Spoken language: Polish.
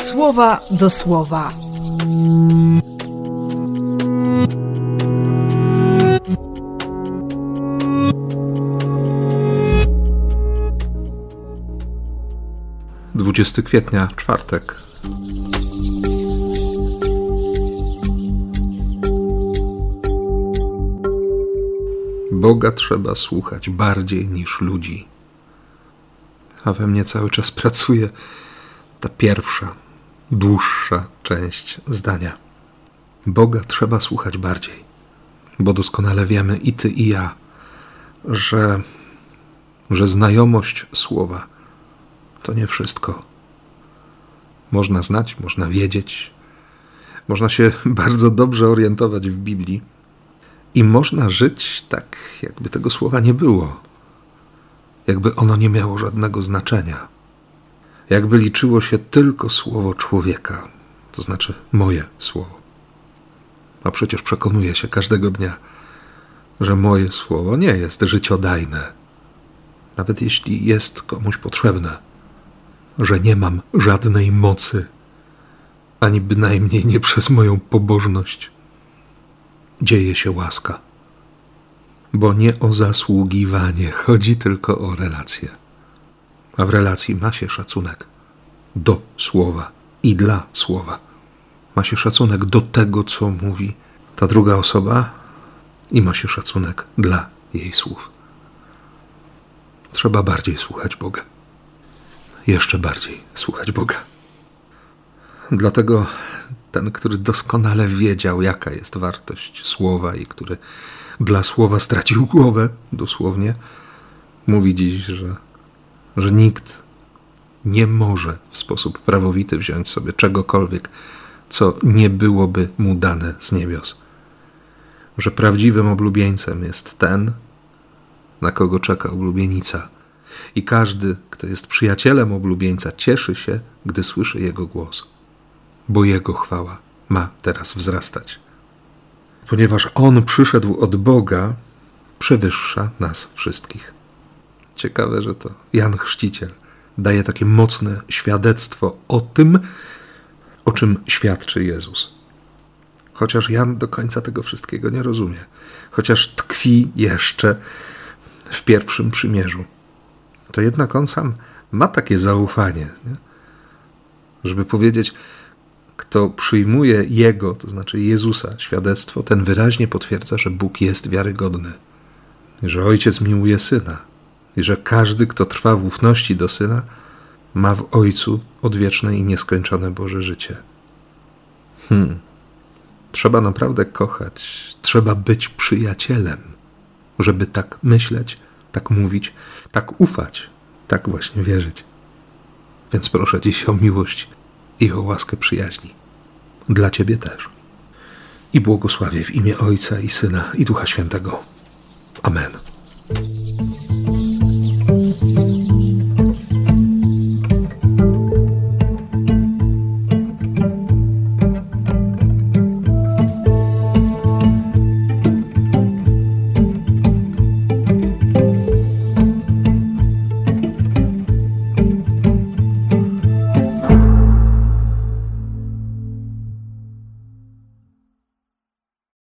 słowa do słowa. Dwudziesty kwietnia, czwartek. Boga trzeba słuchać bardziej niż ludzi. A we mnie cały czas pracuje ta pierwsza, dłuższa część zdania. Boga trzeba słuchać bardziej, bo doskonale wiemy i ty, i ja, że, że znajomość słowa to nie wszystko. Można znać, można wiedzieć, można się bardzo dobrze orientować w Biblii i można żyć tak, jakby tego słowa nie było, jakby ono nie miało żadnego znaczenia, jakby liczyło się tylko słowo człowieka, to znaczy moje słowo. A przecież przekonuję się każdego dnia, że moje słowo nie jest życiodajne, nawet jeśli jest komuś potrzebne, że nie mam żadnej mocy, ani bynajmniej nie przez moją pobożność dzieje się łaska. Bo nie o zasługiwanie chodzi tylko o relacje. A w relacji ma się szacunek do słowa i dla słowa. Ma się szacunek do tego, co mówi ta druga osoba, i ma się szacunek dla jej słów. Trzeba bardziej słuchać Boga. Jeszcze bardziej słuchać Boga. Dlatego ten, który doskonale wiedział, jaka jest wartość słowa i który dla słowa stracił głowę, dosłownie, mówi dziś, że, że nikt nie może w sposób prawowity wziąć sobie czegokolwiek, co nie byłoby mu dane z niebios. Że prawdziwym oblubieńcem jest ten, na kogo czeka oblubienica. I każdy, kto jest przyjacielem oblubieńca, cieszy się, gdy słyszy jego głos bo Jego chwała ma teraz wzrastać. Ponieważ On przyszedł od Boga, przewyższa nas wszystkich. Ciekawe, że to Jan Chrzciciel daje takie mocne świadectwo o tym, o czym świadczy Jezus. Chociaż Jan do końca tego wszystkiego nie rozumie, chociaż tkwi jeszcze w pierwszym przymierzu, to jednak on sam ma takie zaufanie, nie? żeby powiedzieć: kto przyjmuje Jego, to znaczy Jezusa, świadectwo, ten wyraźnie potwierdza, że Bóg jest wiarygodny, że Ojciec miłuje Syna i że każdy, kto trwa w ufności do Syna, ma w Ojcu odwieczne i nieskończone Boże życie. Hmm. Trzeba naprawdę kochać, trzeba być przyjacielem, żeby tak myśleć, tak mówić, tak ufać, tak właśnie wierzyć. Więc proszę dziś o miłość i o łaskę przyjaźni. Dla Ciebie też. I błogosławię w imię Ojca i Syna i Ducha Świętego. Amen.